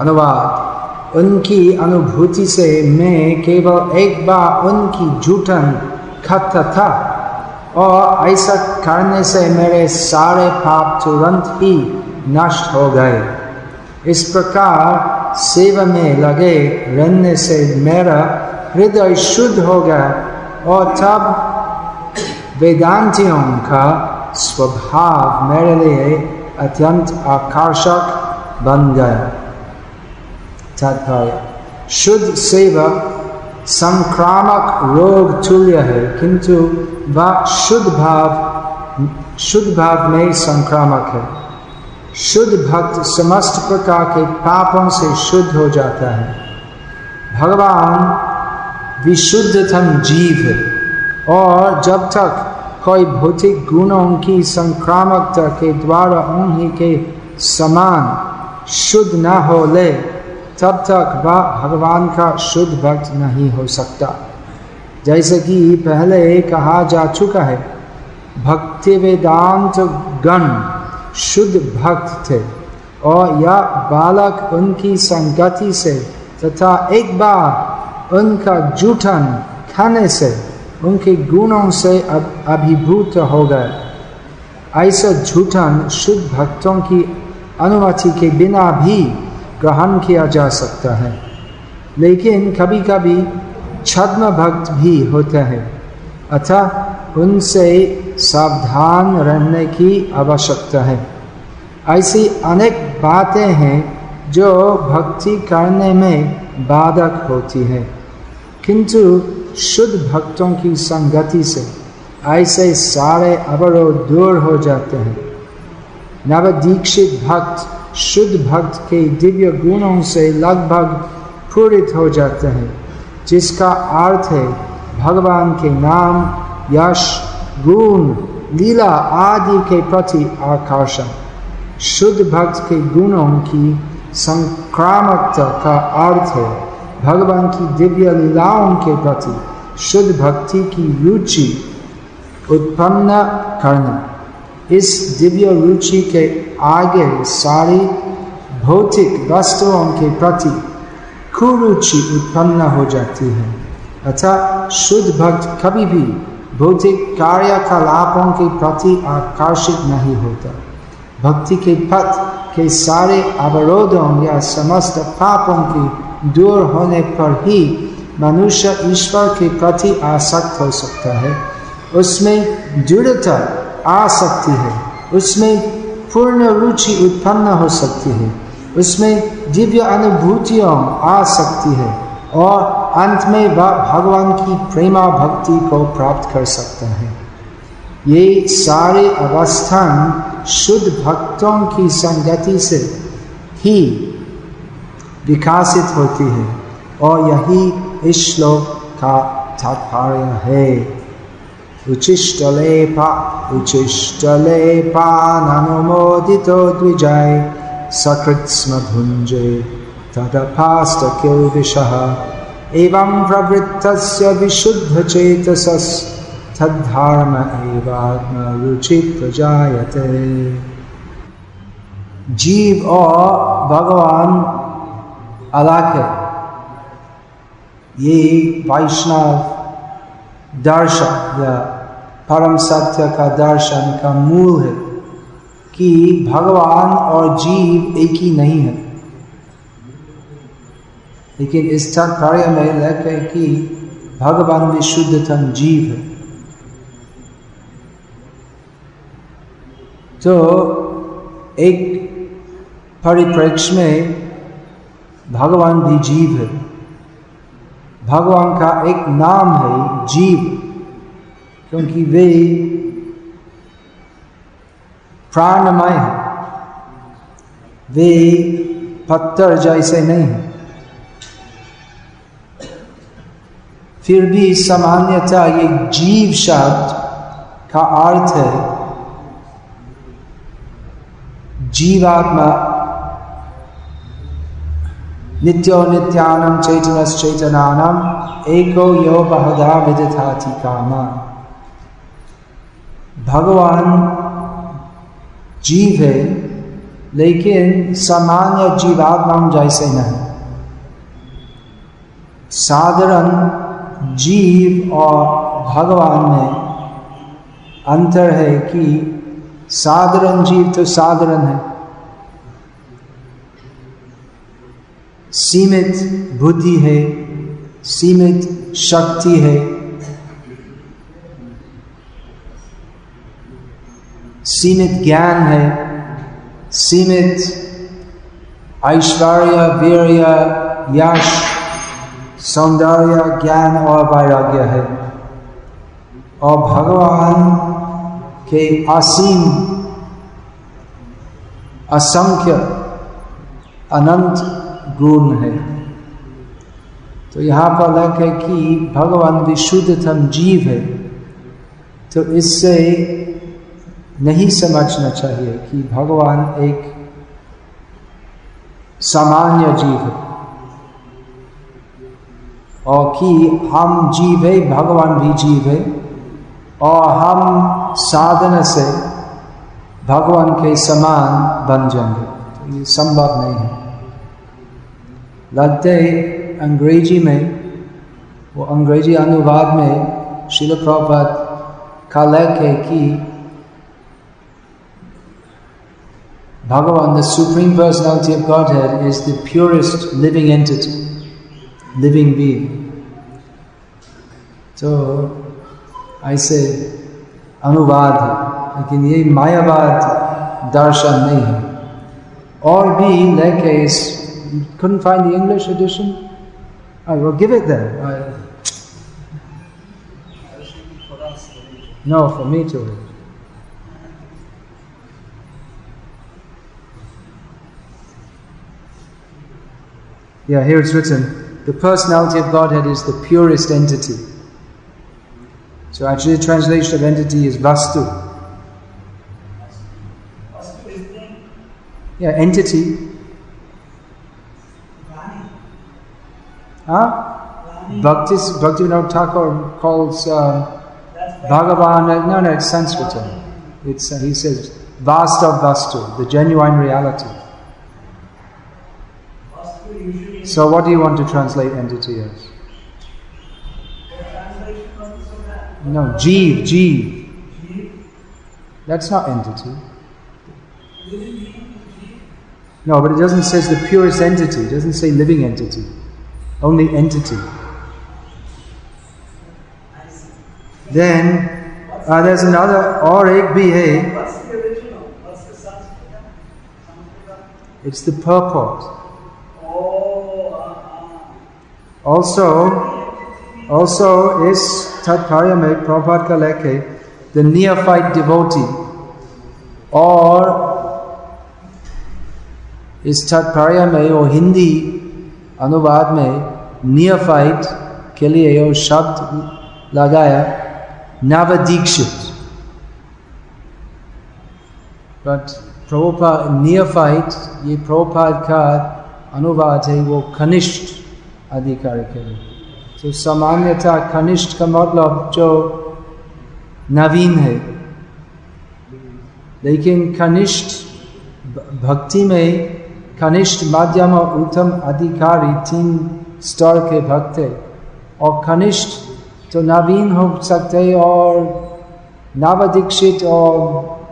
अनुवाद उनकी अनुभूति से मैं केवल एक बार उनकी जूठन खत्ता था। और ऐसा करने से मेरे सारे पाप तुरंत ही नष्ट हो गए। इस प्रकार सेवा में लगे रहने से मेरा हृदय शुद्ध हो गया और तब वेदांतियों का स्वभाव मेरे लिए अत्यंत आकर्षक बन गया। तात्पर्य शुद्ध सेवा संक्रामक रोग तुल्य है, किंतु वह शुद्ध भाव शुद्ध भाव में संक्रामक है। शुद्ध भक्त समस्त प्रकार के पापों से शुद्ध हो जाता है। भगवान विशुद्धतम जीव है, और जब तक कोई भौतिक गुणों की संक्रामकता के द्वारा उन्हीं के समान शुद्ध न हो ले तब तक वह भगवान का शुद्ध भक्त नहीं हो सकता। जैसे कि पहले कहा जा चुका है, भक्ति वेदांत गण शुद्ध भक्त थे, और यह बालक उनकी संगति से तथा एक बार उनका जूठन खाने से उनके गुणों से अभिभूत हो गए। ऐसा झूठन शुद्ध भक्तों की अनुमति के बिना भी ग्रहण किया जा सकता है। लेकिन कभी कभी छद्म भक्त भी होते हैं। अतः उनसे सावधान रहने की आवश्यकता है। ऐसी अनेक बातें हैं जो भक्ति करने में बाधक होती है। किंतु शुद्ध भक्तों की संगति से ऐसे सारे अवरोध दूर हो जाते हैं। नवदीक्षित भक्त शुद्ध भक्त के दिव्य गुणों से लगभग पूरित हो जाते हैं, जिसका अर्थ है भगवान के नाम, यश, गुण, लीला आदि के प्रति आकर्षण। शुद्ध भक्त के गुणों की संक्रामकता का अर्थ है भगवान की दिव्य लीलाओं के प्रति शुद्ध भक्ति की रुचि उत्पन्न करना। इस दिव्य रुचि के आगे सारी भौतिक वस्तुओं के प्रति कुरुचि उत्पन्न हो जाती है। अतः शुद्ध भक्त कभी भी भौतिक कार्यकलापों के प्रति आकर्षित नहीं होता। भक्ति के पथ के सारे अवरोधों या समस्त पापों के दूर होने पर ही मनुष्य ईश्वर के प्रति आसक्त हो सकता है। उसमें दृढ़ता आ सकती है। उसमें पूर्ण रुचि उत्पन्न हो सकती है। उसमें दिव्य अनुभूतियों आ सकती है और अंत में भगवान की प्रेमा भक्ति को प्राप्त कर सकते हैं। ये सारे अवस्थान शुद्ध भक्तों की संगति से ही विकासित होती है और यही इस श्लोक का तात्पर्य है। उचिष्टलेपा उचिष्टलेपानुमोदितो द्विजय सकृत्स्म भुञ्जे तदपास्तकिल्बिषः। एवं प्रवृत्तस्य विशुद्धचेतसस्, तद्धर्म एवात्मरुचि प्रजायते जीव और भगवान अलग है ये वैष्णव दर्शन या परम सत्य का दर्शन का मूल है कि भगवान और जीव एक ही नहीं है। लेकिन इस तात्पर्य में लेकर कि भगवान विशुद्धतम जीव है। तो एक परिप्रेक्ष्य में भगवान भी जीव है। भगवान का एक नाम है जीव। क्योंकि वे प्राणमय है। वे पत्थर जैसे नहीं है। फिर भी सामान्यतः ये जीव शब्द का अर्थ है, जीवात्मा नित्यो नित्यानम चैतनश्चैतनानम, एको यो बहुधा विदधाति कामा। भगवान जीव है, लेकिन सामान्य जीवात्मा जैसे नहीं। साधारण जीव और भगवान में अंतर है कि साधारण जीव तो साधारण है। सीमित बुद्धि है, सीमित शक्ति है सीमित ज्ञान है सीमित ऐश्वर्य वीर यश सौंदर्य ज्ञान और वैराग्य है और भगवान के असीम असंख्य अनंत गुण है तो यहाँ पर लग है कि भगवान विशुद्धतम जीव है। तो इससे नहीं समझना चाहिए कि भगवान एक सामान्य जीव है और कि हम जीव है, भगवान भी जीव है और हम साधन से भगवान के समान बन जाएँगे। तो ये संभव नहीं है। लगते अंग्रेज़ी में, वो अंग्रेज़ी अनुवाद में शिल का लेख है कि Bhagavan, the Supreme Personality of Godhead, is the purest living entity, living being. तो ऐसे अनुवाद है लेकिन ये मायावाद दर्शन नहीं है और भी लेके इस couldn't find the English edition? I will give it then. I... No, for me to Yeah, here it's written the personality of Godhead is the purest entity. So, actually, the translation of entity is Vastu. Yeah, entity. Huh? Bhakti, Bhaktivinoda Thakur calls uh, Bhagavan, no, no, it's Sanskrit. It's, uh, he says, Vasta Vastu, the genuine reality. So, what do you want to translate entity as? No, Jeev, Jeev. That's not entity. No, but it doesn't say the purest entity. It doesn't say living entity. Only entity. Then uh, there's another or ek bhi. What's the original? What's the Sanskrit? It's the purport. Also, also is Tatparya में प्रभात का लेख है the neophyte devotee. और इस तात्पर्य में वो हिंदी अनुवाद में नियफाइट के लिए वो शब्द लगाया नवदीक्षित बट प्रभुपाद नियफाइट ये प्रभुपाद का अनुवाद है वो कनिष्ठ अधिकारी के लिए तो सामान्यतः कनिष्ठ का मतलब जो नवीन है। लेकिन कनिष्ठ भक्ति में कनिष्ठ माध्यम और उत्तम अधिकारी तीन स्तर के भक्त है। और कनिष्ठ तो नवीन हो सकते और नव दीक्षित और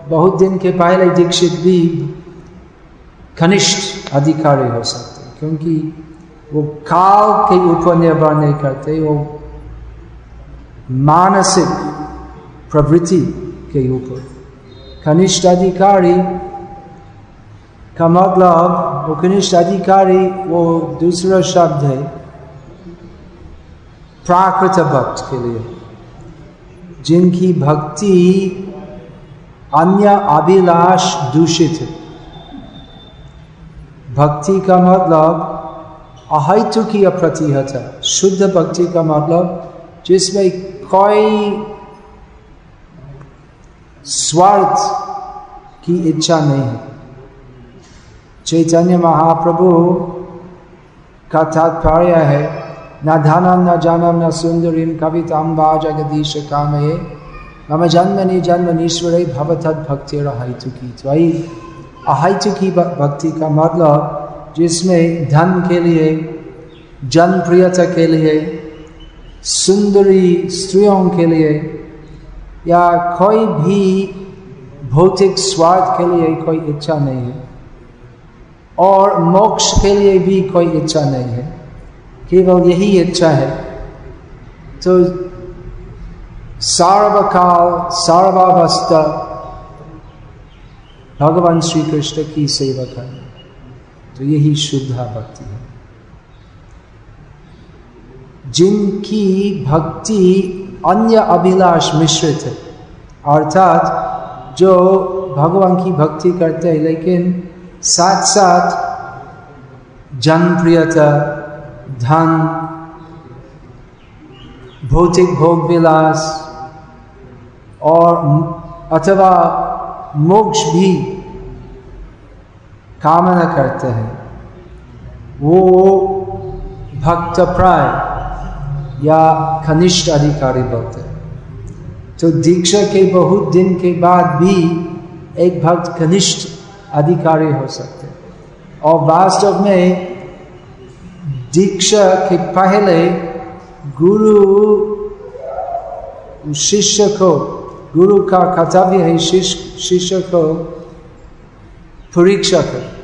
बहुत दिन के पहले दीक्षित भी कनिष्ठ अधिकारी हो सकते क्योंकि वो काल के ऊपर निर्भर नहीं करते वो मानसिक प्रवृत्ति के ऊपर। कनिष्ठ अधिकारी का मतलब वो कनिष्ठ अधिकारी वो दूसरा शब्द है, प्राकृत भक्त के लिए, जिनकी भक्ति अन्य अभिलाष दूषित है। भक्ति का मतलब अहितु की अप्रतिहत शुद्ध भक्ति का मतलब जिसमें कोई स्वार्थ की इच्छा नहीं है। चैतन्य महाप्रभु का तात्पर्य है, न धनम न जनम, न सुंदरीम कविताम वा जगदीश कामये मम जन्मनि जन्मनीश्वरे भवतद भक्ति हेतु की तो आई अहितुकी भक्ति का मतलब जिसमें धन के लिए, जनप्रियता के लिए, सुंदरी स्त्रियों के लिए, या कोई भी भौतिक स्वार्थ के लिए कोई इच्छा नहीं है, और मोक्ष के लिए भी कोई इच्छा नहीं है, केवल यही इच्छा है। तो सार्वकाल, सार्वावस्था, भगवान श्री कृष्ण की सेवा करना। तो यही शुद्धा भक्ति है। जिनकी भक्ति अन्य अभिलाष मिश्रित है, अर्थात जो भगवान की भक्ति करते हैं, लेकिन साथ साथ जनप्रियता, धन, भौतिक भोग विलास और अथवा मोक्ष भी कामना करते हैं। वो भक्त प्राय या कनिष्ठ अधिकारी बोलते हैं। तो दीक्षा के बहुत दिन के बाद भी एक भक्त कनिष्ठ अधिकारी हो सकते हैं। और वास्तव में दीक्षा के पहले गुरु शिष्य को, गुरु का कर्तव्य है शिष्य शिष्य को परीक्षा कर।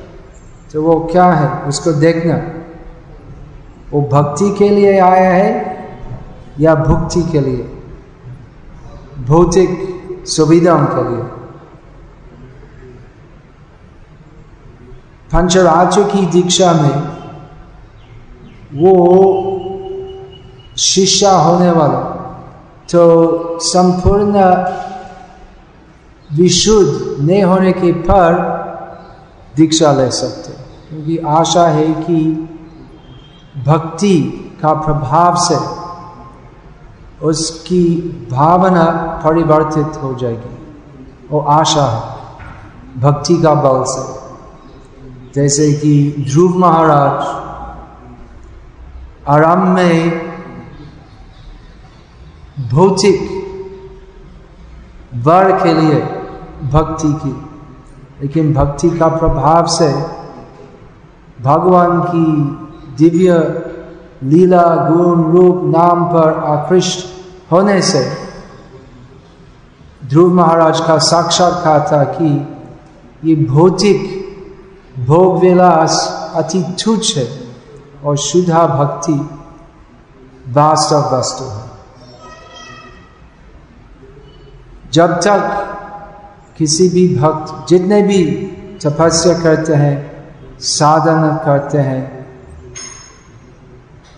तो वो क्या है? उसको देखना। वो भक्ति के लिए आया है या भुक्ति के लिए? भौतिक सुविधाओं के लिए। पंचराज्य की दीक्षा में वो शिष्य होने वाला। तो संपूर्ण विशुद्ध नहीं होने के पर दीक्षा ले सकते क्योंकि आशा है कि भक्ति का प्रभाव से उसकी भावना परिवर्तित हो जाएगी। वो आशा है, भक्ति का बल से। जैसे कि ध्रुव महाराज आराम में भौतिक वर के लिए भक्ति की लेकिन भक्ति का प्रभाव से भगवान की दिव्य लीला, गुण, रूप, नाम पर आकृष्ट होने से ध्रुव महाराज का साक्षात्कार था कि ये भौतिक भोग विलास अति तुच्छ है और शुद्धा भक्ति वास्तव वस्तु है। जब तक किसी भी भक्त जितने भी तपस्या करते हैं, साधन करते हैं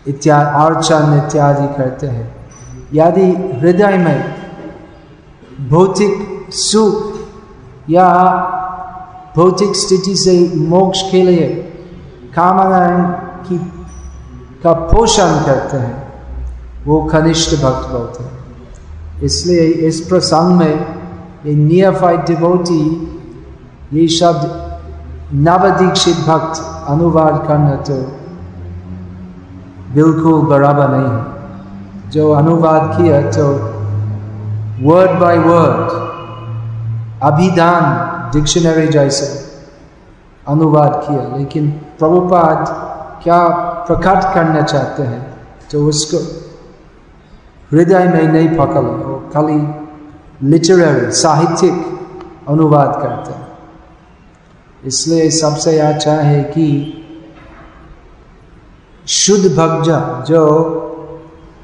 इत्यादि अर्चन इत्यादि करते हैं, यदि हृदय में भौतिक सुख या भौतिक स्थिति से मोक्ष के लिए कामनाएँ की, का पोषण करते हैं, वो कनिष्ठ भक्त बोलते हैं। इसलिए इस प्रसंग में ये नियफाइड डिवोटी ये शब्द नवदीक्षित भक्त अनुवाद करना तो बिल्कुल बराबर नहीं जो अनुवाद किया तो वर्ड बाय वर्ड अभिधान डिक्शनरी जैसे अनुवाद किया लेकिन प्रभुपाद क्या प्रकट करना चाहते हैं तो उसको हृदय में नहीं पकड़ खाली लिटरेरी साहित्यिक अनुवाद करते हैं इसलिए सबसे अच्छा है कि शुद्ध भक्त जो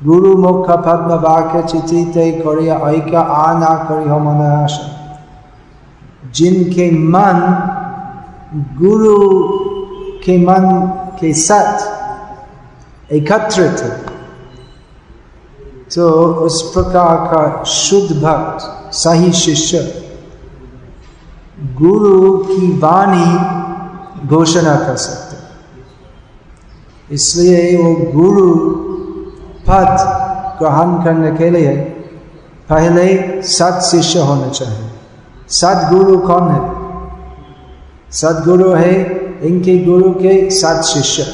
गुरु मुख पद्म वाक्य चितिते करिया ऐक्य आ ना करी हो मन जिनके मन गुरु के मन के साथ एकत्रित है तो उस प्रकार का शुद्ध भक्त, सही शिष्य, गुरु की वाणी घोषणा कर सकते इसलिए वो गुरु पद ग्रहण करने के लिए पहले सत शिष्य होने चाहिए। सदगुरु कौन है? सदगुरु है इनके गुरु के सत शिष्य।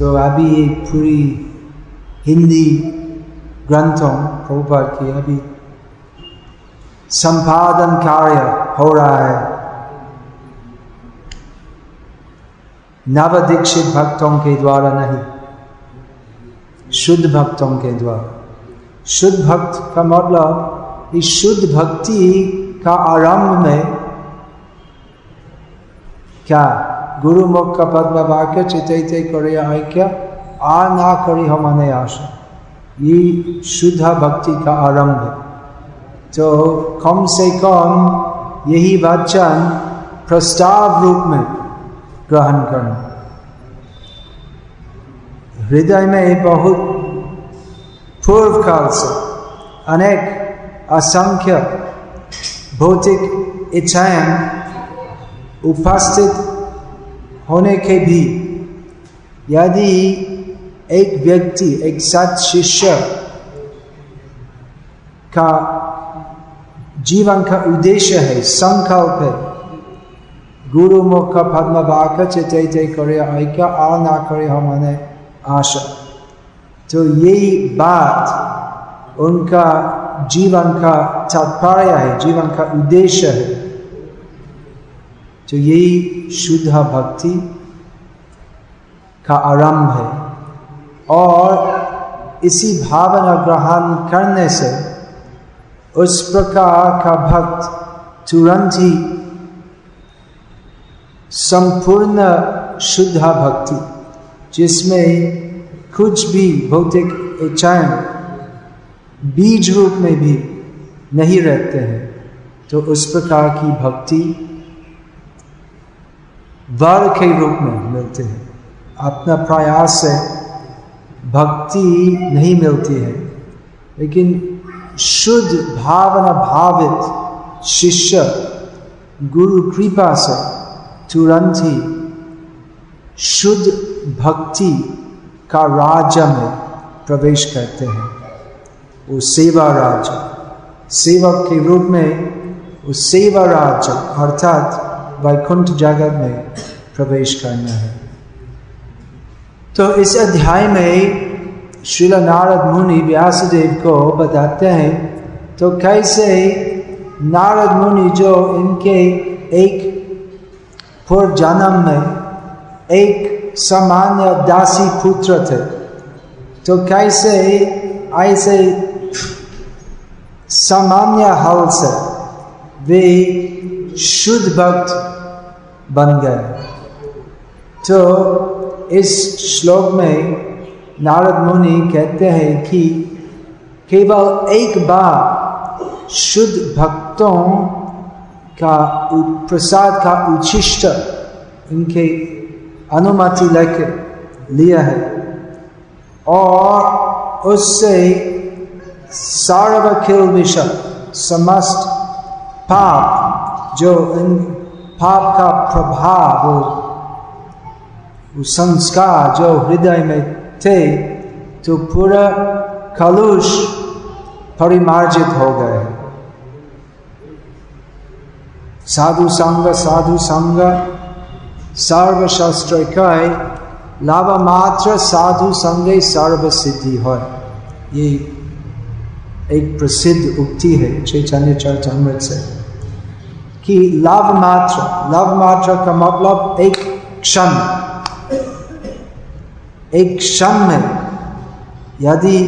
तो अभी ये पूरी हिंदी ग्रंथों प्रभुपाद की अभी संपादन कार्य हो रहा है नव दीक्षित भक्तों के द्वारा नहीं शुद्ध भक्तों के द्वारा शुद्ध भक्त का मतलब इस शुद्ध भक्ति का आरंभ में क्या गुरु मुख का पद्म वाक्य चिते करे ऐक्य आ ना करी हमारे आशा ये शुद्ध भक्ति का आरंभ तो कम से कम यही वचन प्रस्ताव रूप में ग्रहण करना हृदय में बहुत पूर्व काल से अनेक असंख्य भौतिक इच्छाएँ उपस्थित होने के भी। यदि एक व्यक्ति, एक सत शिष्य का जीवन का उद्देश्य है, संकल्प है, गुरु मुख पद्म वाक चिते करे ऐक्य आ ना करे हमने आशा। तो यही बात उनका जीवन का तात्पर्य है, जीवन का उद्देश्य है। तो यही शुद्ध भक्ति का आरंभ है। और इसी भावना ग्रहण करने से उस प्रकार का भक्त तुरंत ही संपूर्ण शुद्ध भक्ति, जिसमें कुछ भी भौतिक इच्छाएँ बीज रूप में भी नहीं रहते हैं तो उस प्रकार की भक्ति वर के रूप में मिलते हैं। अपना प्रयास से भक्ति नहीं मिलती है। लेकिन शुद्ध भावना भावित शिष्य गुरु कृपा से तुरंत ही शुद्ध भक्ति का राज्य में प्रवेश करते हैं। वो सेवा राज्य, सेवक के रूप में वो सेवा राज्य, अर्थात वैकुंठ जगत में प्रवेश करना है। तो इस अध्याय में श्रील नारद मुनि व्यासदेव को बताते हैं तो कैसे नारद मुनि जो इनके एक जन्म में एक सामान्य दासी पुत्र थे तो कैसे ऐसे सामान्य हल से वे शुद्ध भक्त बन गए। तो इस श्लोक में नारद मुनि कहते हैं कि केवल एक बार शुद्ध भक्तों का प्रसाद का उच्छिष्ट इनके अनुमति लेकर लिया है। और उससे सार्वखिल विषय समस्त पाप जो इन पाप का प्रभाव वो, संस्कार जो हृदय में थे तो पूरा कलुष परिमार्जित हो गए साधु संग साधु संग सर्वशास्त्र कहे लाभ मात्र साधु संगे सर्व सिद्धि हो। ये एक प्रसिद्ध उक्ति है चैतन्य चरितमृत से कि लाभ मात्र, लव मात्र का मतलब एक क्षण। एक क्षण में यदि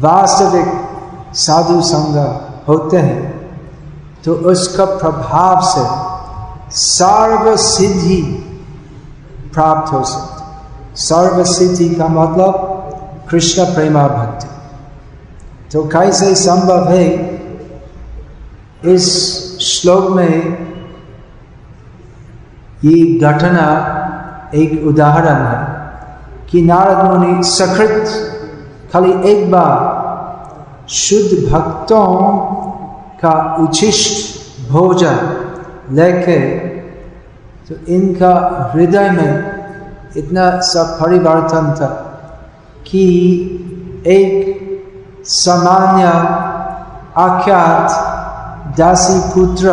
वास्तविक साधु संग होते हैं तो उसका प्रभाव से सर्व सिद्धि प्राप्त हो सकती सर्व सिद्धि का मतलब कृष्ण प्रेमा भक्ति तो कैसे संभव है? इस श्लोक में ये घटना एक उदाहरण है कि नारद मुनि सकृत खाली एक बार शुद्ध भक्तों का उचिष्ट भोजन लेके तो इनका हृदय में इतना सब परिवर्तन था कि एक सामान्य आख्यात दासी पुत्र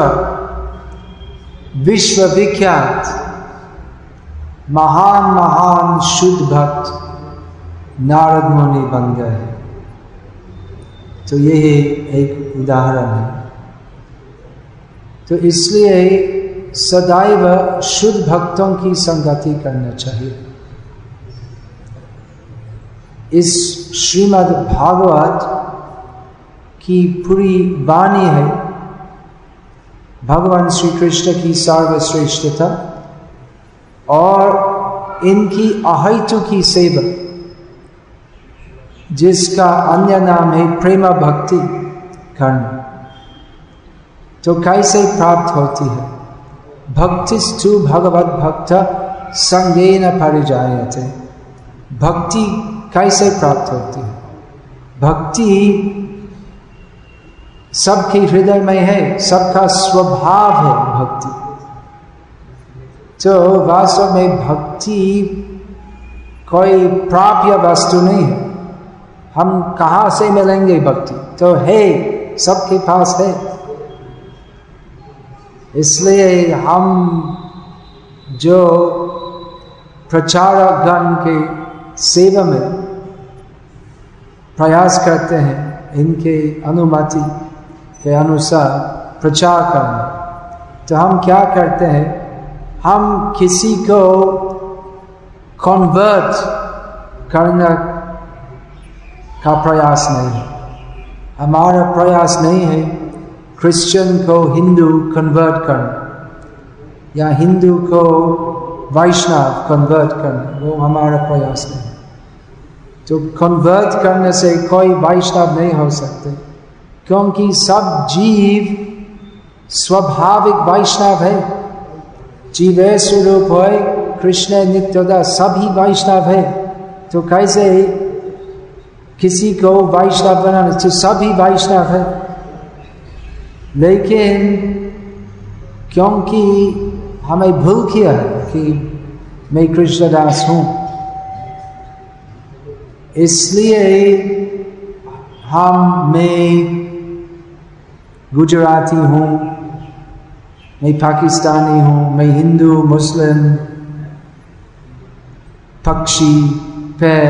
विश्वविख्यात महान महान शुद्ध भक्त नारद मुनि बन गए तो यही एक उदाहरण है। तो इसलिए सदैव शुद्ध भक्तों की संगति करना चाहिए। इस श्रीमद् भागवत की पूरी वाणी है भगवान श्री कृष्ण की सर्वश्रेष्ठता और इनकी अहितु की सेवा, जिसका अन्य नाम है प्रेमा भक्ति करना तो कैसे प्राप्त होती है? भक्ति भक्तिस्तु भगवत भक्त संगे न परिजायते। भक्ति कैसे प्राप्त होती है? भक्ति सबके हृदय में है, सबका स्वभाव है भक्ति। तो वास्तव में भक्ति कोई प्राप्य वस्तु नहीं है। हम कहा से मिलेंगे भक्ति? तो है, सबके पास है। इसलिए हम जो प्रचारक गण के सेवा में प्रयास करते हैं, इनके अनुमति के अनुसार प्रचार करना। तो हम क्या करते हैं? हम किसी को कन्वर्ट करने का प्रयास नहीं है। हमारा प्रयास नहीं है क्रिश्चियन को हिंदू कन्वर्ट करना, या हिंदू को वैष्णव कन्वर्ट करना, वो हमारा प्रयास नहीं है। तो कन्वर्ट करने से कोई वैष्णव नहीं हो सकते। क्योंकि सब जीव स्वाभाविक वैष्णव है। जीवे स्वरूप है, कृष्ण नित्यदा सभी वैष्णव है। तो कैसे किसी को वैष्णव बनाना तो सभी वैष्णव है। लेकिन क्योंकि हमें भूल किया है कि मैं कृष्णदास हूँ, इसलिए हम मैं गुजराती हूँ मैं पाकिस्तानी हूँ मैं हिंदू मुस्लिम पक्षी पैर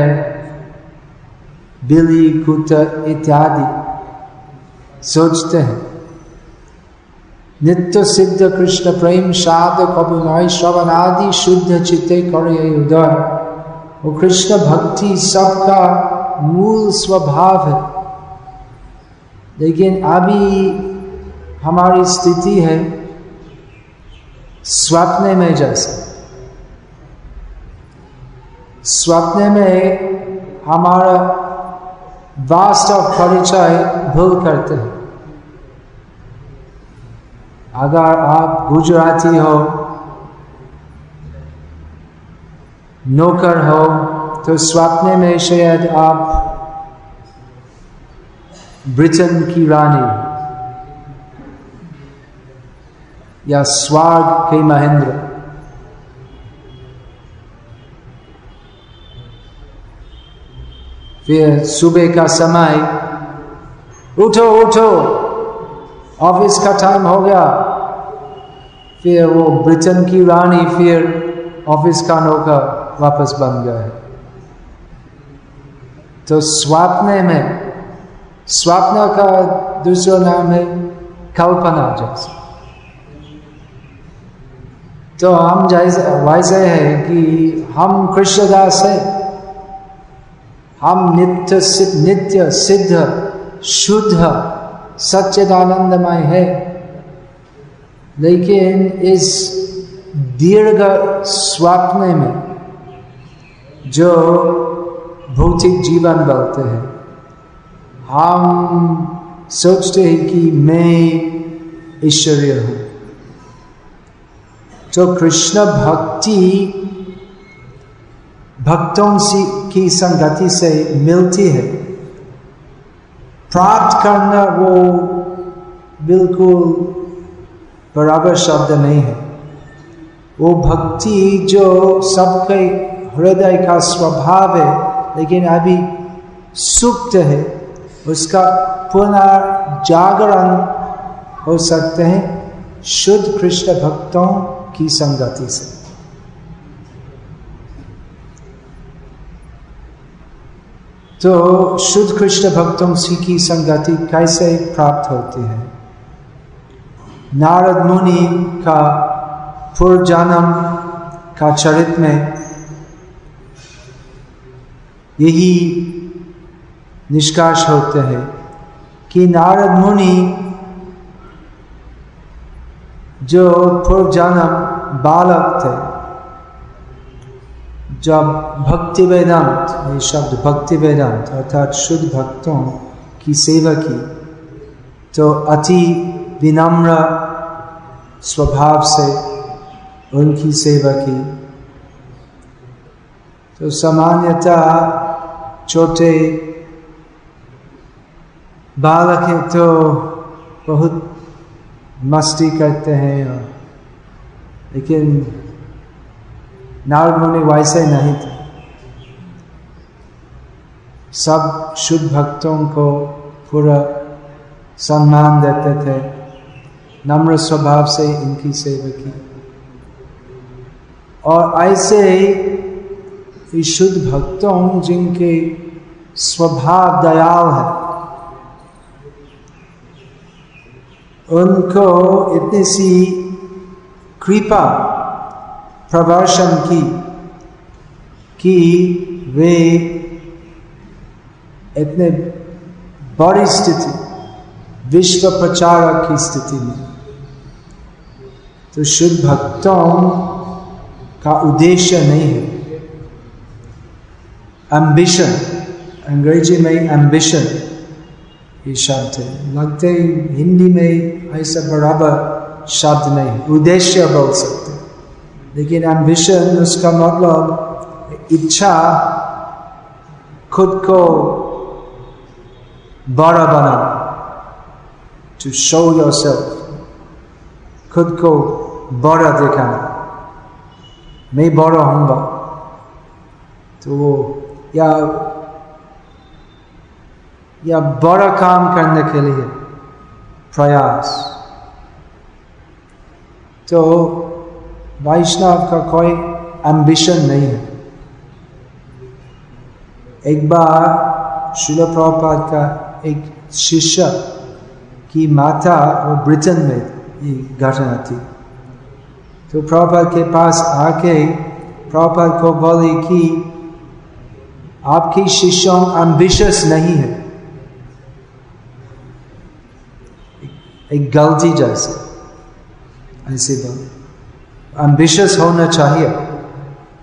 बिल्ली कुत्ता इत्यादि सोचते हैं। नित्य सिद्ध कृष्ण प्रेम शाद कबुनय श्रवण आदि शुद्ध चित्ते करे उदय वो कृष्ण भक्ति सबका मूल स्वभाव है। लेकिन अभी हमारी स्थिति है स्वप्न में जैसे। स्वप्न में हमारा वास्तव परिचय भूल करते हैं। अगर आप गुजराती हो, नौकर हो तो स्वप्न में शायद आप ब्रिटेन की रानी। या स्वाग के महेंद्र। फिर सुबह का समय। उठो उठो। ऑफ़िस का टाइम हो गया। फिर वो ब्रिटेन की रानी फिर ऑफ़िस का नौकर वापस बन गए। तो स्वप्न में स्वप्न का दूसरा नाम है कल्पना जैसे। तो हम जैसे वैसे है कि हम कृष्णदास है। हम नित्य नित्य सिद्ध, शुद्ध, सच्चिदानंदमय है। लेकिन इस दीर्घ स्वप्न में जो भौतिक जीवन बोलते हैं, हम सोचते हैं कि मैं ईश्वरीय हूँ। तो कृष्ण भक्ति, भक्तों से, की संगति से मिलती है। प्राप्त करना वो बिल्कुल बराबर शब्द नहीं है। वो भक्ति जो सबके हृदय का स्वभाव है, लेकिन अभी सुप्त है, उसका पुनः जागरण हो सकते हैं। शुद्ध कृष्ण भक्तों की संगति से। तो शुद्ध कृष्ण भक्तों की संगति कैसे प्राप्त होती है? नारद मुनि का पूर्व जन्म का चरित में यही निष्कर्ष होते हैं कि नारद मुनि जो पूर्व जन्म बालक थे, जब भक्ति वेदांत, ये शब्द भक्ति वेदांत, अर्थात शुद्ध भक्तों की सेवा की तो अति विनम्र स्वभाव से उनकी सेवा की। तो सामान्यतः छोटे बालक तो बहुत मस्ती करते हैं लेकिन नारद मुनि वैसे नहीं थे। सब शुद्ध भक्तों को पूरा सम्मान देते थे। नम्र स्वभाव से इनकी सेवा की। और ऐसे ही शुद्ध भक्तों जिनके स्वभाव दयाल है उनको इतनी सी कृपा प्रवर्शन की, कि वे इतने बड़ी स्थिति, विश्व प्रचारक की स्थिति में। तो शुद्ध भक्तों का उद्देश्य नहीं है। एम्बिशन अंग्रेज़ी में एम्बिशन ये शब्द है। लगते ही हिंदी में ऐसा बराबर शब्द नहीं, उद्देश्य बोल सकते लेकिन एम्बिशन उसका मतलब इच्छा खुद को बड़ा बना टू शो योर सेल्फ खुद को बड़ा दिखाना। मैं बड़ा होऊँगा तो वो या या बड़ा काम करने के लिए प्रयास। तो वैष्णव का कोई एम्बिशन नहीं है। एक बार शिल प्रभुपाद का एक शिष्य की माता वो ब्रिटेन में ये घटना थी। तो प्रभुपाद के पास आके प्रभुपाद को बोली कि आपकी शिष्यों एम्बिशस नहीं है। एक गलती जैसे, ऐसे बोल एम्बिशस होना चाहिए।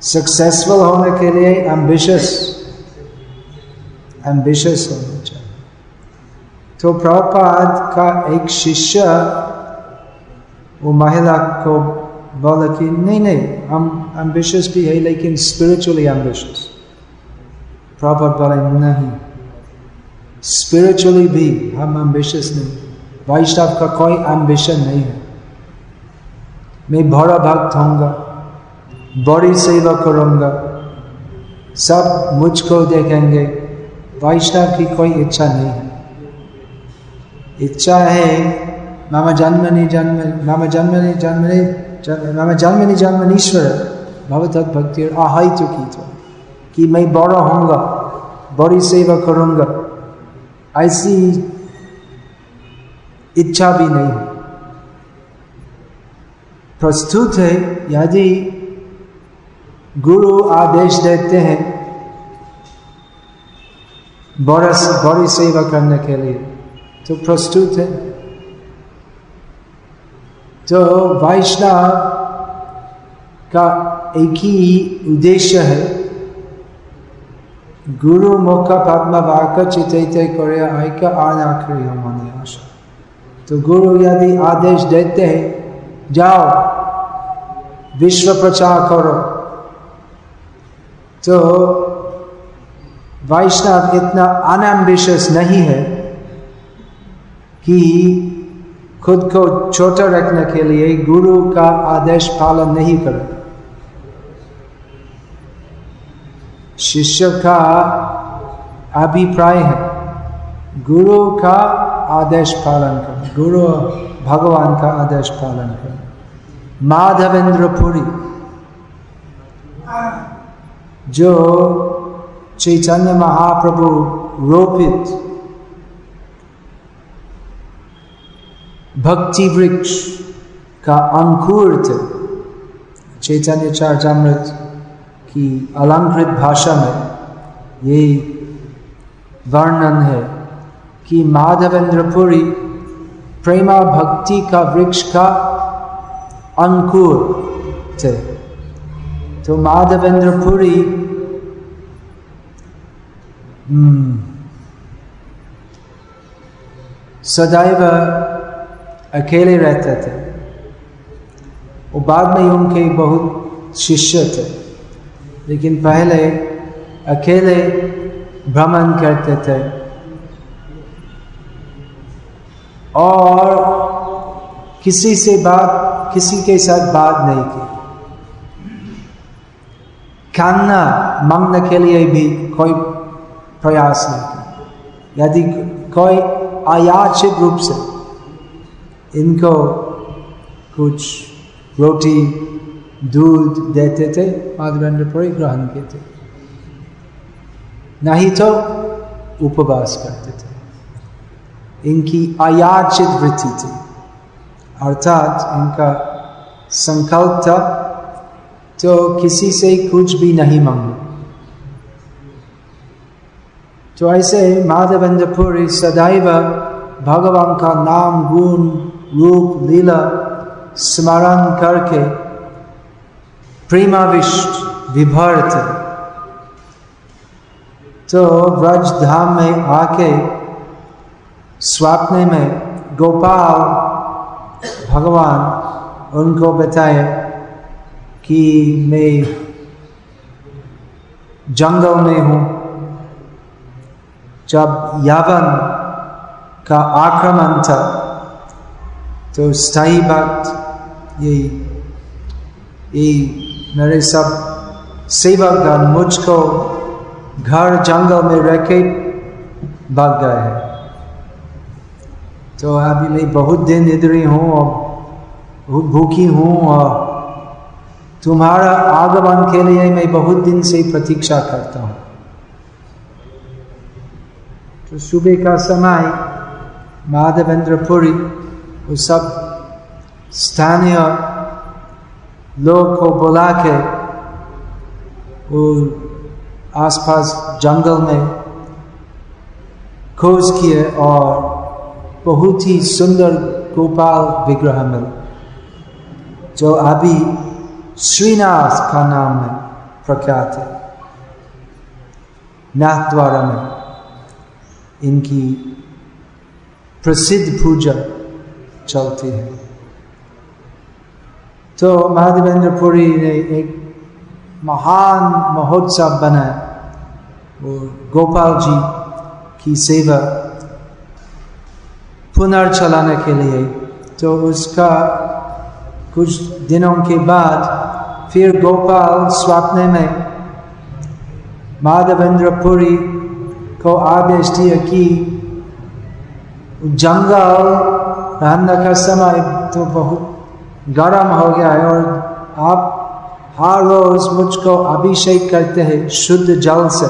सक्सेसफुल होने के लिए एम्बिशस एम्बिशस होना चाहिए। तो प्रभुपाद का एक शिष्य, वो महिला को बोला कि, नहीं नहीं, हम एम्बिशस भी है, लेकिन स्पिरिचुअली एम्बिशस प्रभुपाद बोले, नहीं स्पिरिचुअली भी हम एम्बिशस नहीं वैष्णव का कोई एम्बिशन नहीं है। मैं बड़ा भक्त होऊँगा बड़ी सेवा करूँगा सब मुझको देखेंगे वैष्णव की कोई इच्छा नहीं है। इच्छा है, मामा जन्मनि जन्म, मामा जन्मनि जन्मनि, मामा जन्मनि जन्मनीश्वर भगवत भक्ति आहाई तो की तो कि मैं बड़ा होऊँगा बड़ी सेवा करूँगा ऐसी इच्छा भी नहीं। प्रस्तुत है, यदि गुरु आदेश देते हैं बड़ा बड़ी सेवा करने के लिए तो प्रस्तुत है। तो वैष्णव का एक ही उद्देश्य है, गुरु मुख पद्म वाक चित करे ऐक्य आखिरी हमारे आशा। तो गुरु यदि आदेश देते हैं, जाओ, विश्व प्रचार करो। तो वैष्णव इतना अनएम्बिशियस नहीं है कि खुद को छोटा रखने के लिए गुरु का आदेश पालन नहीं करे। शिष्य का अभिप्राय है, गुरु का आदेश पालन कर। गुरु भगवान का आदेश पालन कर। माधवेंद्र पुरी, जो चैतन्य महाप्रभु रोपित भक्ति वृक्ष का अंकुर थे, चैतन्य चार्जामृत की अलंकृत भाषा में ये वर्णन है। कि माधवेंद्रपुरी प्रेमा भक्ति का वृक्ष का अंकुर थे। तो माधवेंद्रपुरी हम्म, सदैव अकेले रहते थे। और बाद में उनके बहुत शिष्य थे। लेकिन पहले अकेले भ्रमण करते थे। और किसी से बात, किसी के साथ बात नहीं की। खाना मांगने के लिए भी कोई प्रयास नहीं किया। यदि कोई अयाचित रूप से इनको कुछ रोटी, दूध देते थे माधवेंद्र ग्रहण करते नहीं तो उपवास करते थे। इनकी अयाचित वृत्ति थी अर्थात इनका संकल्प था तो किसी से कुछ भी नहीं मांगना। तो ऐसे माधवेंद्र पुरी सदैव भगवान का नाम, गुण, रूप, लीला स्मरण करके प्रेमाविष्ट विभर थे तो व्रज धाम में आके स्वप्न में गोपाल भगवान उनको बताए कि मैं जंगल में हूँ। जब यावन का आक्रमण था तो स्थायी भक्त ये ये मेरे सब सेवकगण मुझको घर जंगल में रह के भाग गए हैं। तो अभी मैं बहुत दिन इधर ही और भूखी हूँ और तुम्हारा आगमन के लिए मैं बहुत दिन से प्रतीक्षा करता हूँ। तो सुबह का समय, माधवेंद्रपुरी, वो सब स्थानीय लोग को बुला के वो आसपास जंगल में खोज किए और बहुत ही सुंदर गोपाल विग्रह मिल जो अभी श्रीनाथ का नाम है प्रख्यात है। नाथ द्वारा में इनकी प्रसिद्ध पूजा चलती है। तो महादेवेंद्रपुरी ने एक महान महोत्सव बनाया, और गोपाल जी की सेवा पुनर्चलाने के लिए। तो उसका कुछ दिनों के बाद फिर गोपाल स्वप्न में माधवेंद्रपुरी को आदेश दिया कि जंगल रहने का समय तो बहुत गर्म हो गया है और आप हर रोज मुझको अभिषेक करते हैं शुद्ध जल से।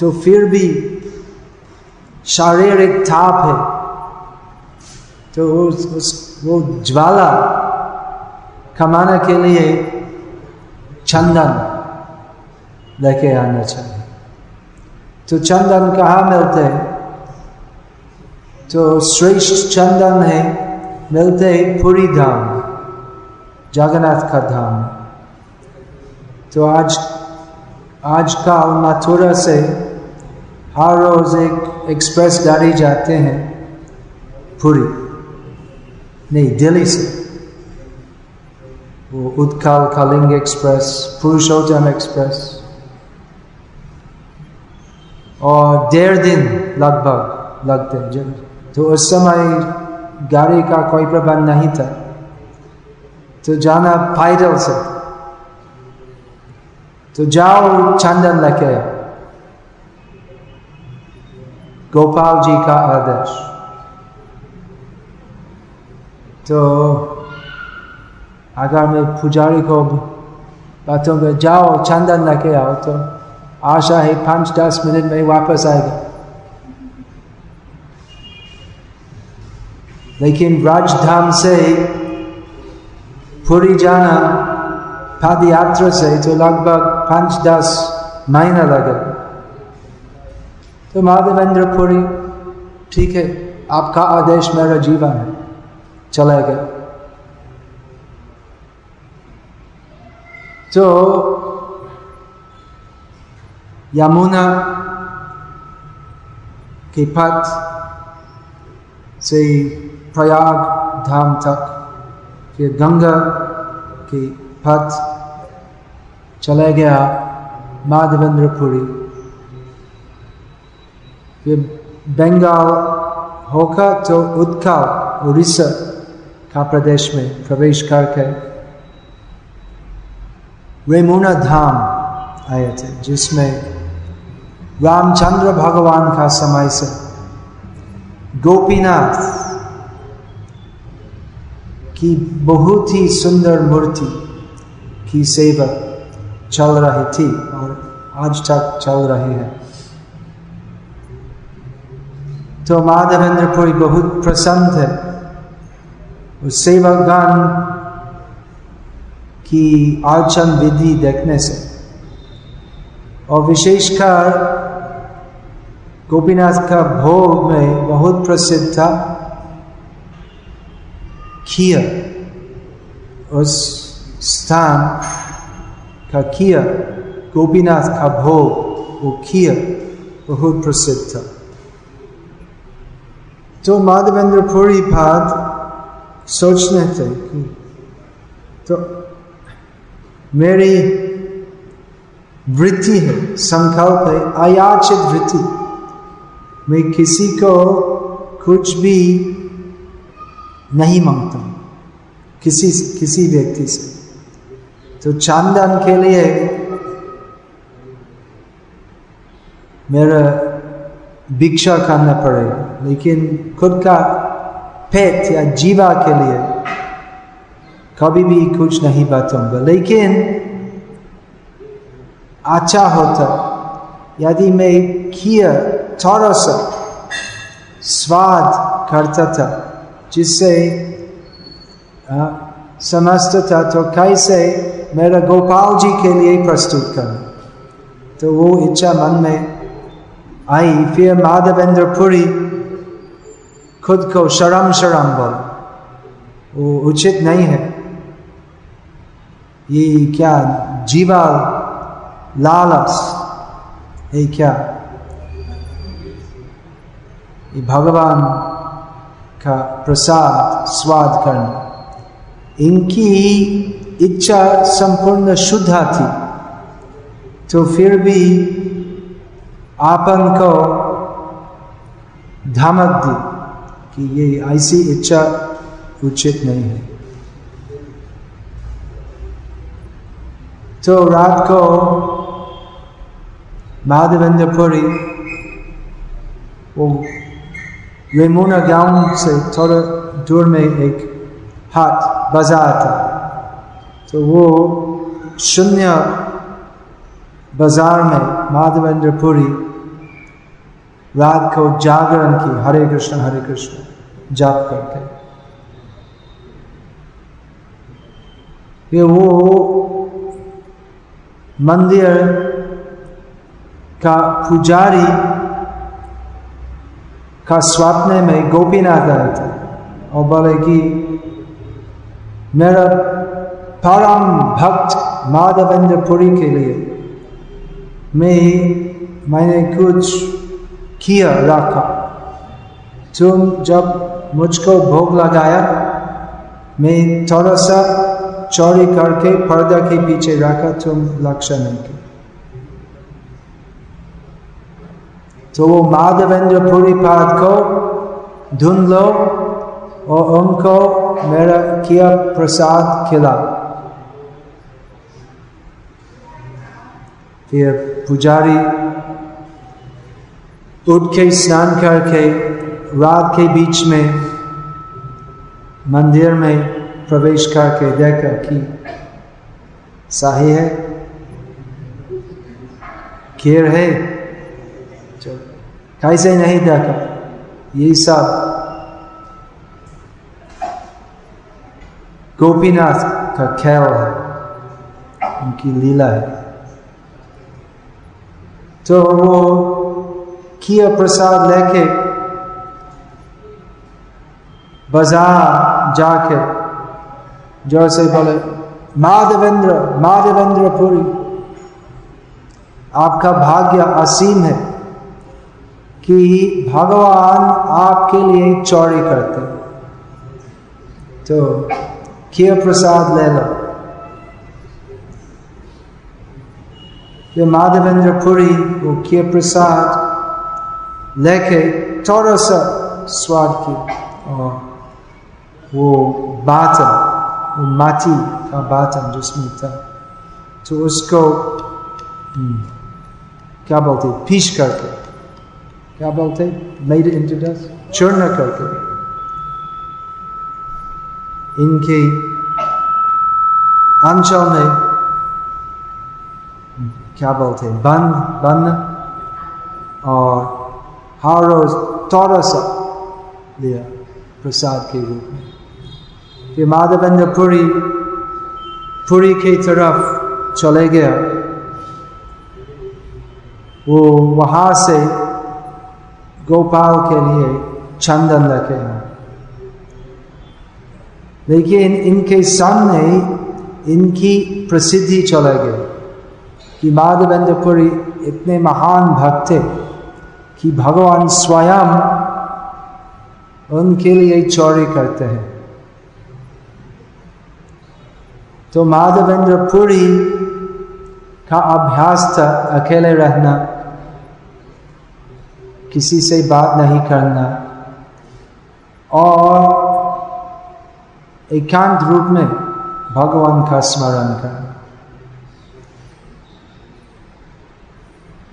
तो फिर भी शारीरिक ताप है। तो उस, उस वो ज्वाला कमाने के लिए चंदन लेके आना चाहिए। तो चंदन कहाँ मिलते हैं? तो श्रेष्ठ चंदन है मिलते हैं पुरी धाम जगन्नाथ का धाम। तो आज आज का मथुरा से हर रोज एक एक्सप्रेस गाड़ी जाते हैं पुरी। नहीं, दिल्ली से। वो उत्कल कलिंग एक्सप्रेस, पुरुषोत्तम एक्सप्रेस। और डेढ़ दिन लगभग लगते हैं जब तो उस समय गाड़ी का कोई प्रबंध नहीं था। तो जाना पैदल से। तो जाओ चंदन लेके गोपाल जी का आदेश। तो अगर मैं पुजारी को बातूँगा जाओ, चंदन लेके आओ तो आशा है पाँच दस मिनट में वापस आएगा। लेकिन राजधाम से पूरी जाना पद यात्रा से तो लगभग पाँच दस महीना लगे। तो माधवेंद्र पुरी, ठीक है, आपका आदेश मेरा जीवन है। चले गया। तो यमुना के पथ से प्रयाग धाम तक फिर गंगा के पथ चला गया माधवेंद्रपुरी। फिर बंगाल होकर तो उत्कल उड़ीसा का प्रदेश में प्रवेश करके रेमुना धाम आए थे, जिसमें रामचंद्र भगवान का समय से गोपीनाथ की बहुत ही सुंदर मूर्ति की सेवा चल रही थी और आज तक चल रही है। तो माधवेंद्रपुरी बहुत प्रसन्न थे। उस सेवागण की आचरण विधि देखने से, और विशेषकर गोपीनाथ का भोग में बहुत प्रसिद्ध था, खीर, उस स्थान का खीर, गोपीनाथ का भोग, वो खीर बहुत प्रसिद्ध था। तो माधवेंद्र पुरी पाद सोचने थे कि तो मेरी वृत्ति है संकल्प है, अयाचित वृत्ति। मैं किसी को कुछ भी नहीं माँगता किसी किसी व्यक्ति से। तो चांदन के लिए मेरा भिक्षा करना पड़ेगा, लेकिन खुद का पेट या जीवा के लिए कभी भी कुछ नहीं बताऊँगा लेकिन अच्छा होता, यदि मैं खीर थोड़ा सा स्वाद करता था, जिससे समझता था तो कैसे मेरा गोपाल जी के लिए प्रस्तुत करना तो वो इच्छा मन में आई। फिर माधवेंद्र पुरी खुद को शर्म शर्म बोल। वो उचित नहीं है। ये क्या जीवा लालस है क्या? ये भगवान का प्रसाद, स्वाद करना इनकी इच्छा संपूर्ण शुद्धा थी। तो फिर भी आपन को धमक दी। कि ये ऐसी इच्छा उचित नहीं है। तो रात को माधवेंद्रपुरी वो रेमुना गाँव से थोड़ा दूर में एक हाट बाज़ार था। तो वो शून्य बाज़ार में माधवेंद्रपुरी रात को जागरण की हरे कृष्ण हरे कृष्ण। जाप करके ये वो मंदिर का पुजारी का स्वप्न में गोपीनाथ आया था और बोले कि मेरा परम भक्त माधवेंद्र पुरी के लिए मैं मैंने कुछ किया, रखा। तुम जब मुझको भोग लगाया। मैं थोड़ा सा चौड़ी करके पर्दा के पीछे रखा, तुम लक्ष्य नहीं की तो वो माधवेंद्र पुरी पाद को ढूंढ लो और उनको मेरा किया प्रसाद खिला। फिर पुजारी उठ के स्नान करके रात के बीच में, मंदिर में प्रवेश करके देखा कि सही है, खीर है। कैसे नहीं देखा? ये सब गोपीनाथ का खेल है, उनकी लीला है। तो वो किया प्रसाद लेके बाज़ार जाके जैसे बोले, माधवेंद्र माधवेंद्र पुरी आपका भाग्य असीम है कि भगवान आपके लिए चौड़ी करते तो किया प्रसाद ले लो। ये माधवेंद्र पुरी वो किया प्रसाद लेके थोड़ा सा स्वाद की और वो बातन वो माटी का बातन जिसमें था तो उसको क्या बोलते पीस करके, क्या बोलते मेड इंटू डस्ट चूर्ण करके। इनके अंचल में, क्या बोलते बंद बंद और हर रोज सा लिया प्रसाद के रूप में। फिर माधवेंद्र पुरी पुरी की तरफ़ चले गया वो वहाँ से गोपाल के लिए चंदन रखे हैं लेकिन इनके सामने इनकी प्रसिद्धि चले गई कि माधवेंद्र पुरी इतने महान भक्त थे कि भगवान स्वयं उनके लिए चौरी करते हैं तो माधवेंद्र पुरी का अभ्यास था, अकेले रहना, किसी से बात नहीं करना। और एकांत रूप में भगवान का स्मरण करना।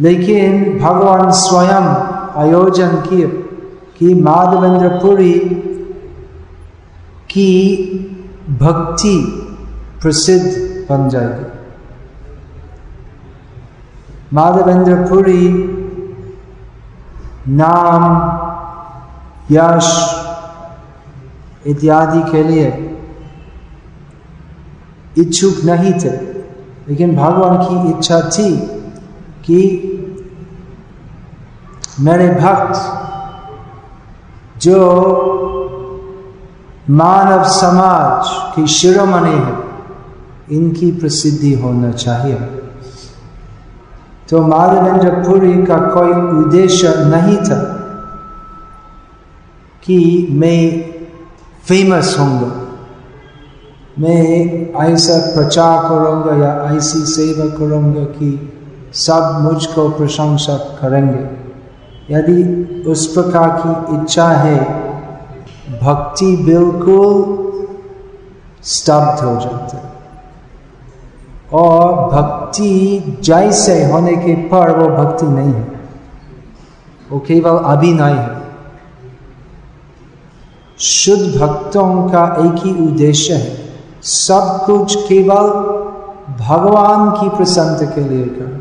लेकिन भगवान स्वयं आयोजन किए कि माधवेंद्र पुरी की भक्ति प्रसिद्ध बन जाएगी। माधवेंद्र पुरी नाम, यश इत्यादि के लिए इच्छुक नहीं थे। लेकिन भगवान की इच्छा थी कि मेरे भक्त जो मानव समाज की शिरोमणि है इनकी प्रसिद्धि होना चाहिए। तो माधवेंद्र पुरी का कोई उद्देश्य नहीं था कि मैं फ़ेमस होंगे मैं ऐसा प्रचार करूँगा या ऐसी सेवा करूँगा कि सब मुझको प्रशंसा करेंगे। यदि उस प्रकार की इच्छा है, भक्ति बिल्कुल स्तब्ध हो जाता है। और भक्ति जैसे होने के पर वो भक्ति नहीं है। वो केवल अभिनय है। शुद्ध भक्तों का एक ही उद्देश्य है। सब कुछ केवल भगवान की प्रसन्नता के लिए करना।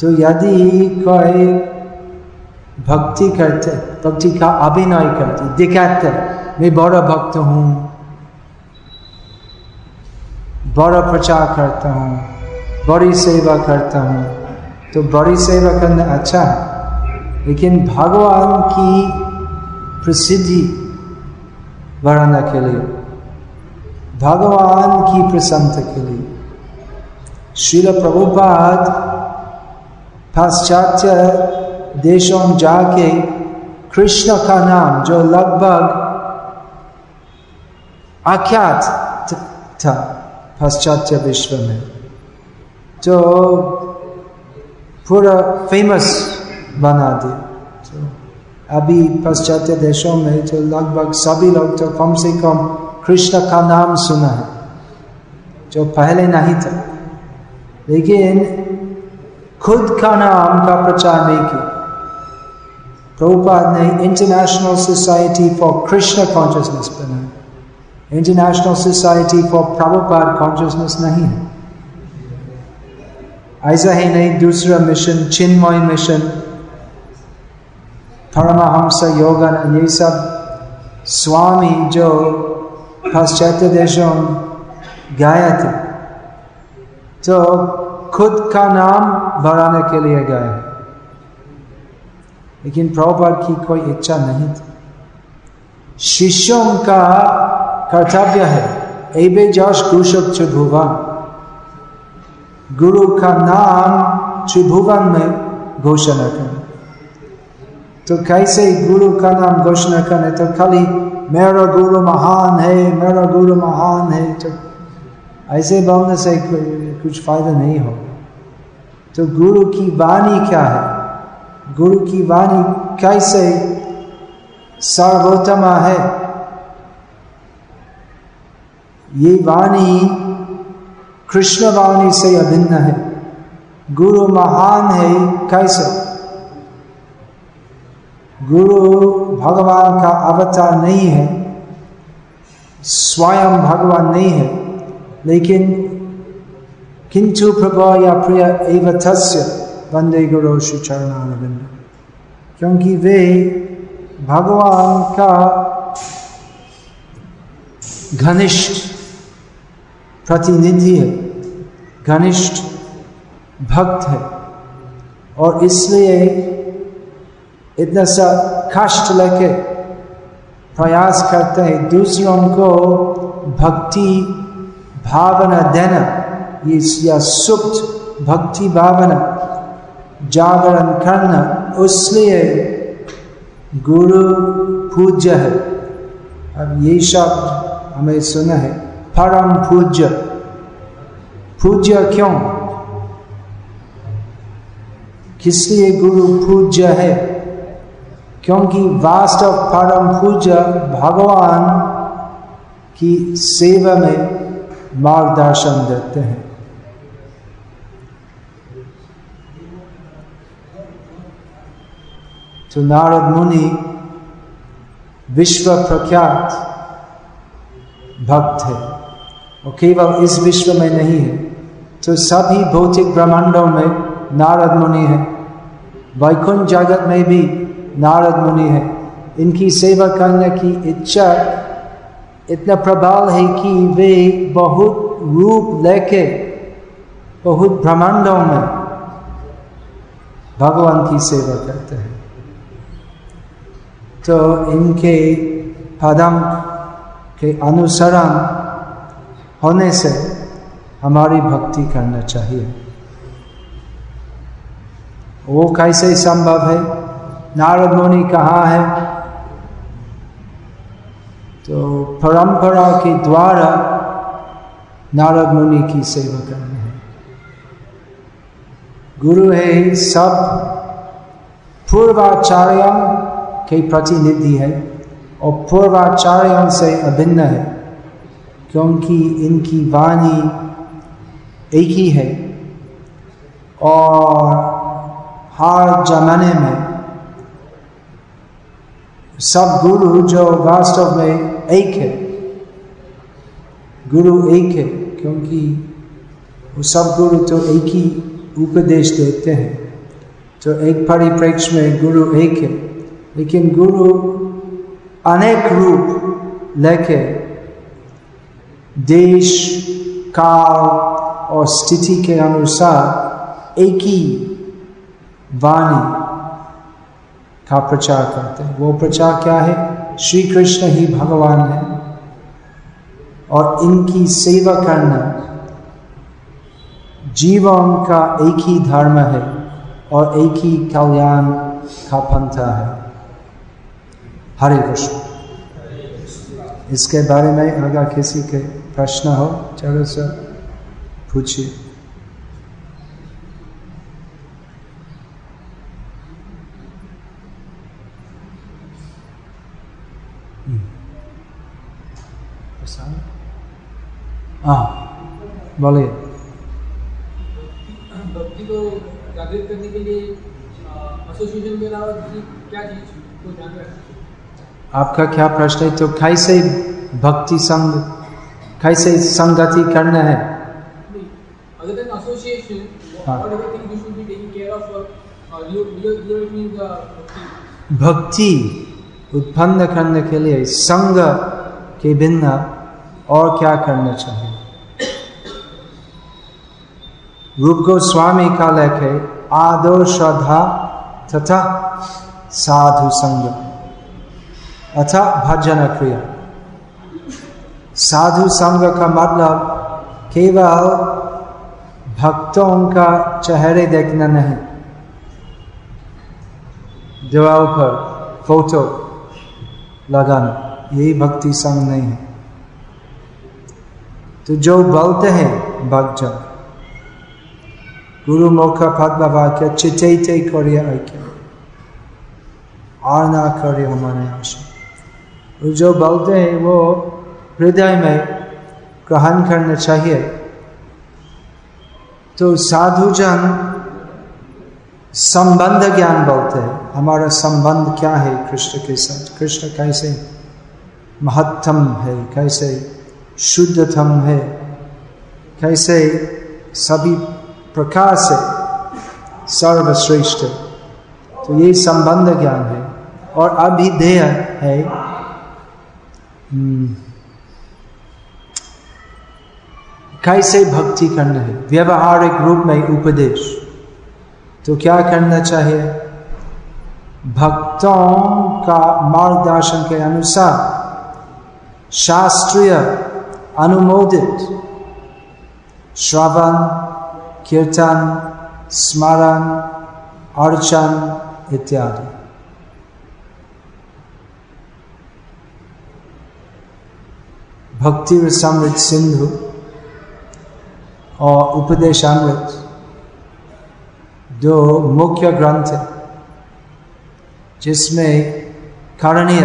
तो यदि कोई भक्ति करते, भक्ति का अभिनय करते, दिखाते, मैं बड़ा भक्त हूँ बड़ा प्रचार करता हूँ, बड़ी सेवा करता हूँ। तो बड़ी सेवा करना अच्छा है, लेकिन भगवान की प्रसिद्धि बढ़ाने के लिए, भगवान की प्रसन्नता के लिए। शिल प्रभुपाद पाश्चात्य देशों में जाके कृष्ण का नाम, जो लगभग आख्यात था पाश्चात्य विश्व में, जो पूरा फ़ेमस बना दिया। तो अभी पाश्चात्य देशों में जो लगभग सभी लोग तो कम से कम कृष्ण का नाम सुना है, जो पहले नहीं था। लेकिन खुद का नाम का प्रचार नहीं किया। प्रभुपाद ने international society for Krishna consciousness बनाया। International society for Prabhupad consciousness नहीं है ऐसा ही नहीं दूसरा मिशन चिन्मय मिशन परमहंस योगन ये सब स्वामी जो पाश्चात्य देशों गए थे तो खुद का नाम बढ़ाने के लिए गए लेकिन प्रभुपाद की कोई इच्छा नहीं थी शिष्यों का कर्तव्य है। एबे जश कुशक त्रिभुवन गुरु का नाम त्रिभुवन में घोषणा करना तो कैसे गुरु का नाम घोषणा करें? तो खाली, मेरा गुरु महान है, मेरा गुरु महान है तो ऐसे बोलने से कुछ फ़ायदा नहीं हो। तो गुरु की वाणी क्या है? गुरु की वाणी कैसे सर्वोत्तमा है? ये वाणी कृष्ण वाणी से अभिन्न है। गुरु महान है, कैसे? गुरु भगवान का अवतार नहीं है, स्वयं भगवान नहीं है, लेकिन किंतु प्रभु या प्रिय एव तस्य वंदे गुरु श्री चरणानंद क्योंकि वे भगवान का घनिष्ठ प्रतिनिधि है घनिष्ठ भक्त है। और इसलिए इतना सा कष्ट लेके प्रयास करते हैं दूसरों को भक्ति भावना देना। ये सुप्त भक्ति भावना जागरण करना, उसलिए गुरु पूज्य है। अब ये शब्द हमें सुना है। परम पूज्य पूज्य क्यों किस लिए गुरु पूज्य है क्योंकि वास्तव परम पूज्य भगवान की सेवा में मार्गदर्शन देते हैं तो नारद मुनि विश्व प्रख्यात भक्त है और केवल इस विश्व में नहीं है तो सभी भौतिक ब्रह्मांडों में नारद मुनि है। वैकुंठ जगत में भी नारद मुनि है। इनकी सेवा करने की इच्छा इतना प्रबल है कि वे बहुत रूप लेके बहुत ब्रह्मांडों में भगवान की सेवा करते हैं। तो इनके पदम के अनुसरण होने से हमारी भक्ति करना चाहिए। वो कैसे संभव है? नारद मुनि कहाँ है? तो परंपरा के द्वारा नारद मुनि की सेवा करनी है। गुरु है ही सब। पूर्वाचार्य के प्रतिनिधि है और पूर्वाचार्य से अभिन्न है। क्योंकि इनकी वाणी एक ही है और हर जमाने में सब गुरु जो वास्तव में एक है, गुरु एक है, क्योंकि वो सब गुरु तो एक ही उपदेश देते हैं। तो एक परिप्रेक्ष्य में गुरु एक है, लेकिन गुरु अनेक रूप लेके देश, काल और स्थिति के अनुसार एक ही वाणी का प्रचार करते हैं। वो प्रचार क्या है? श्री कृष्ण ही भगवान है और इनकी सेवा करना जीवन का एक ही धर्म है और एक ही कल्याण का पंथा है। हरे कृष्ण। इसके बारे में अगर किसी के प्रश्न हो चलो सर पूछिए। हाँ बोलिए। भक्ति को जागृत करने के लिए एसोसिएशन के अलावा क्या चीज़ को ध्यान रखना आपका क्या प्रश्न है? तो कैसे भक्ति संग कैसे संगति करना है? हाँ। भक्ति उत्पन्न करने के लिए संग के भिन्न और क्या करना चाहिए? रूप गोस्वामी का लेख है आदोषधा तथा साधु संग। अथा भजन क्रिया। साधु संघ का मतलब केवल भक्तों का चेहरे देखना नहीं। दीवार पर फ़ोटो लगाना यही भक्ति संग नहीं है। तो जो बोलते हैं, भक्तजन, गुरु मुख पद्म वाक्य चिचैते करिए ऐक्य। और ना करे हमारे आशा जो बोलते हैं, वो हृदय में ग्रहण करना चाहिए। तो साधुजन संबंध ज्ञान बोलते हैं। हमारा संबंध क्या है? कृष्ण के साथ, कृष्ण कैसे महत्तम है? कैसे शुद्धतम है? कैसे सभी प्रकार से सर्वश्रेष्ठ? तो ये संबंध ज्ञान है। और अभिधेय है कैसे भक्ति करना है? व्यवहारिक रूप में उपदेश। तो क्या करना चाहिए? भक्तों का मार्गदर्शन के अनुसार शास्त्रीय, अनुमोदित श्रवण, कीर्तन, स्मरण, अर्चन इत्यादि। भक्ति समृद्ध सिंधु और उपदेशामृत, दो मुख्य ग्रंथ है, जिसमें करणीय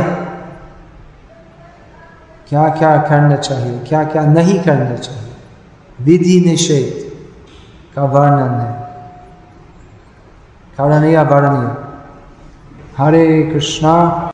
क्या क्या करना चाहिए क्या क्या नहीं करना चाहिए, विधि निषेध का वर्णन है। करणीय वर्णीय हरे कृष्णा।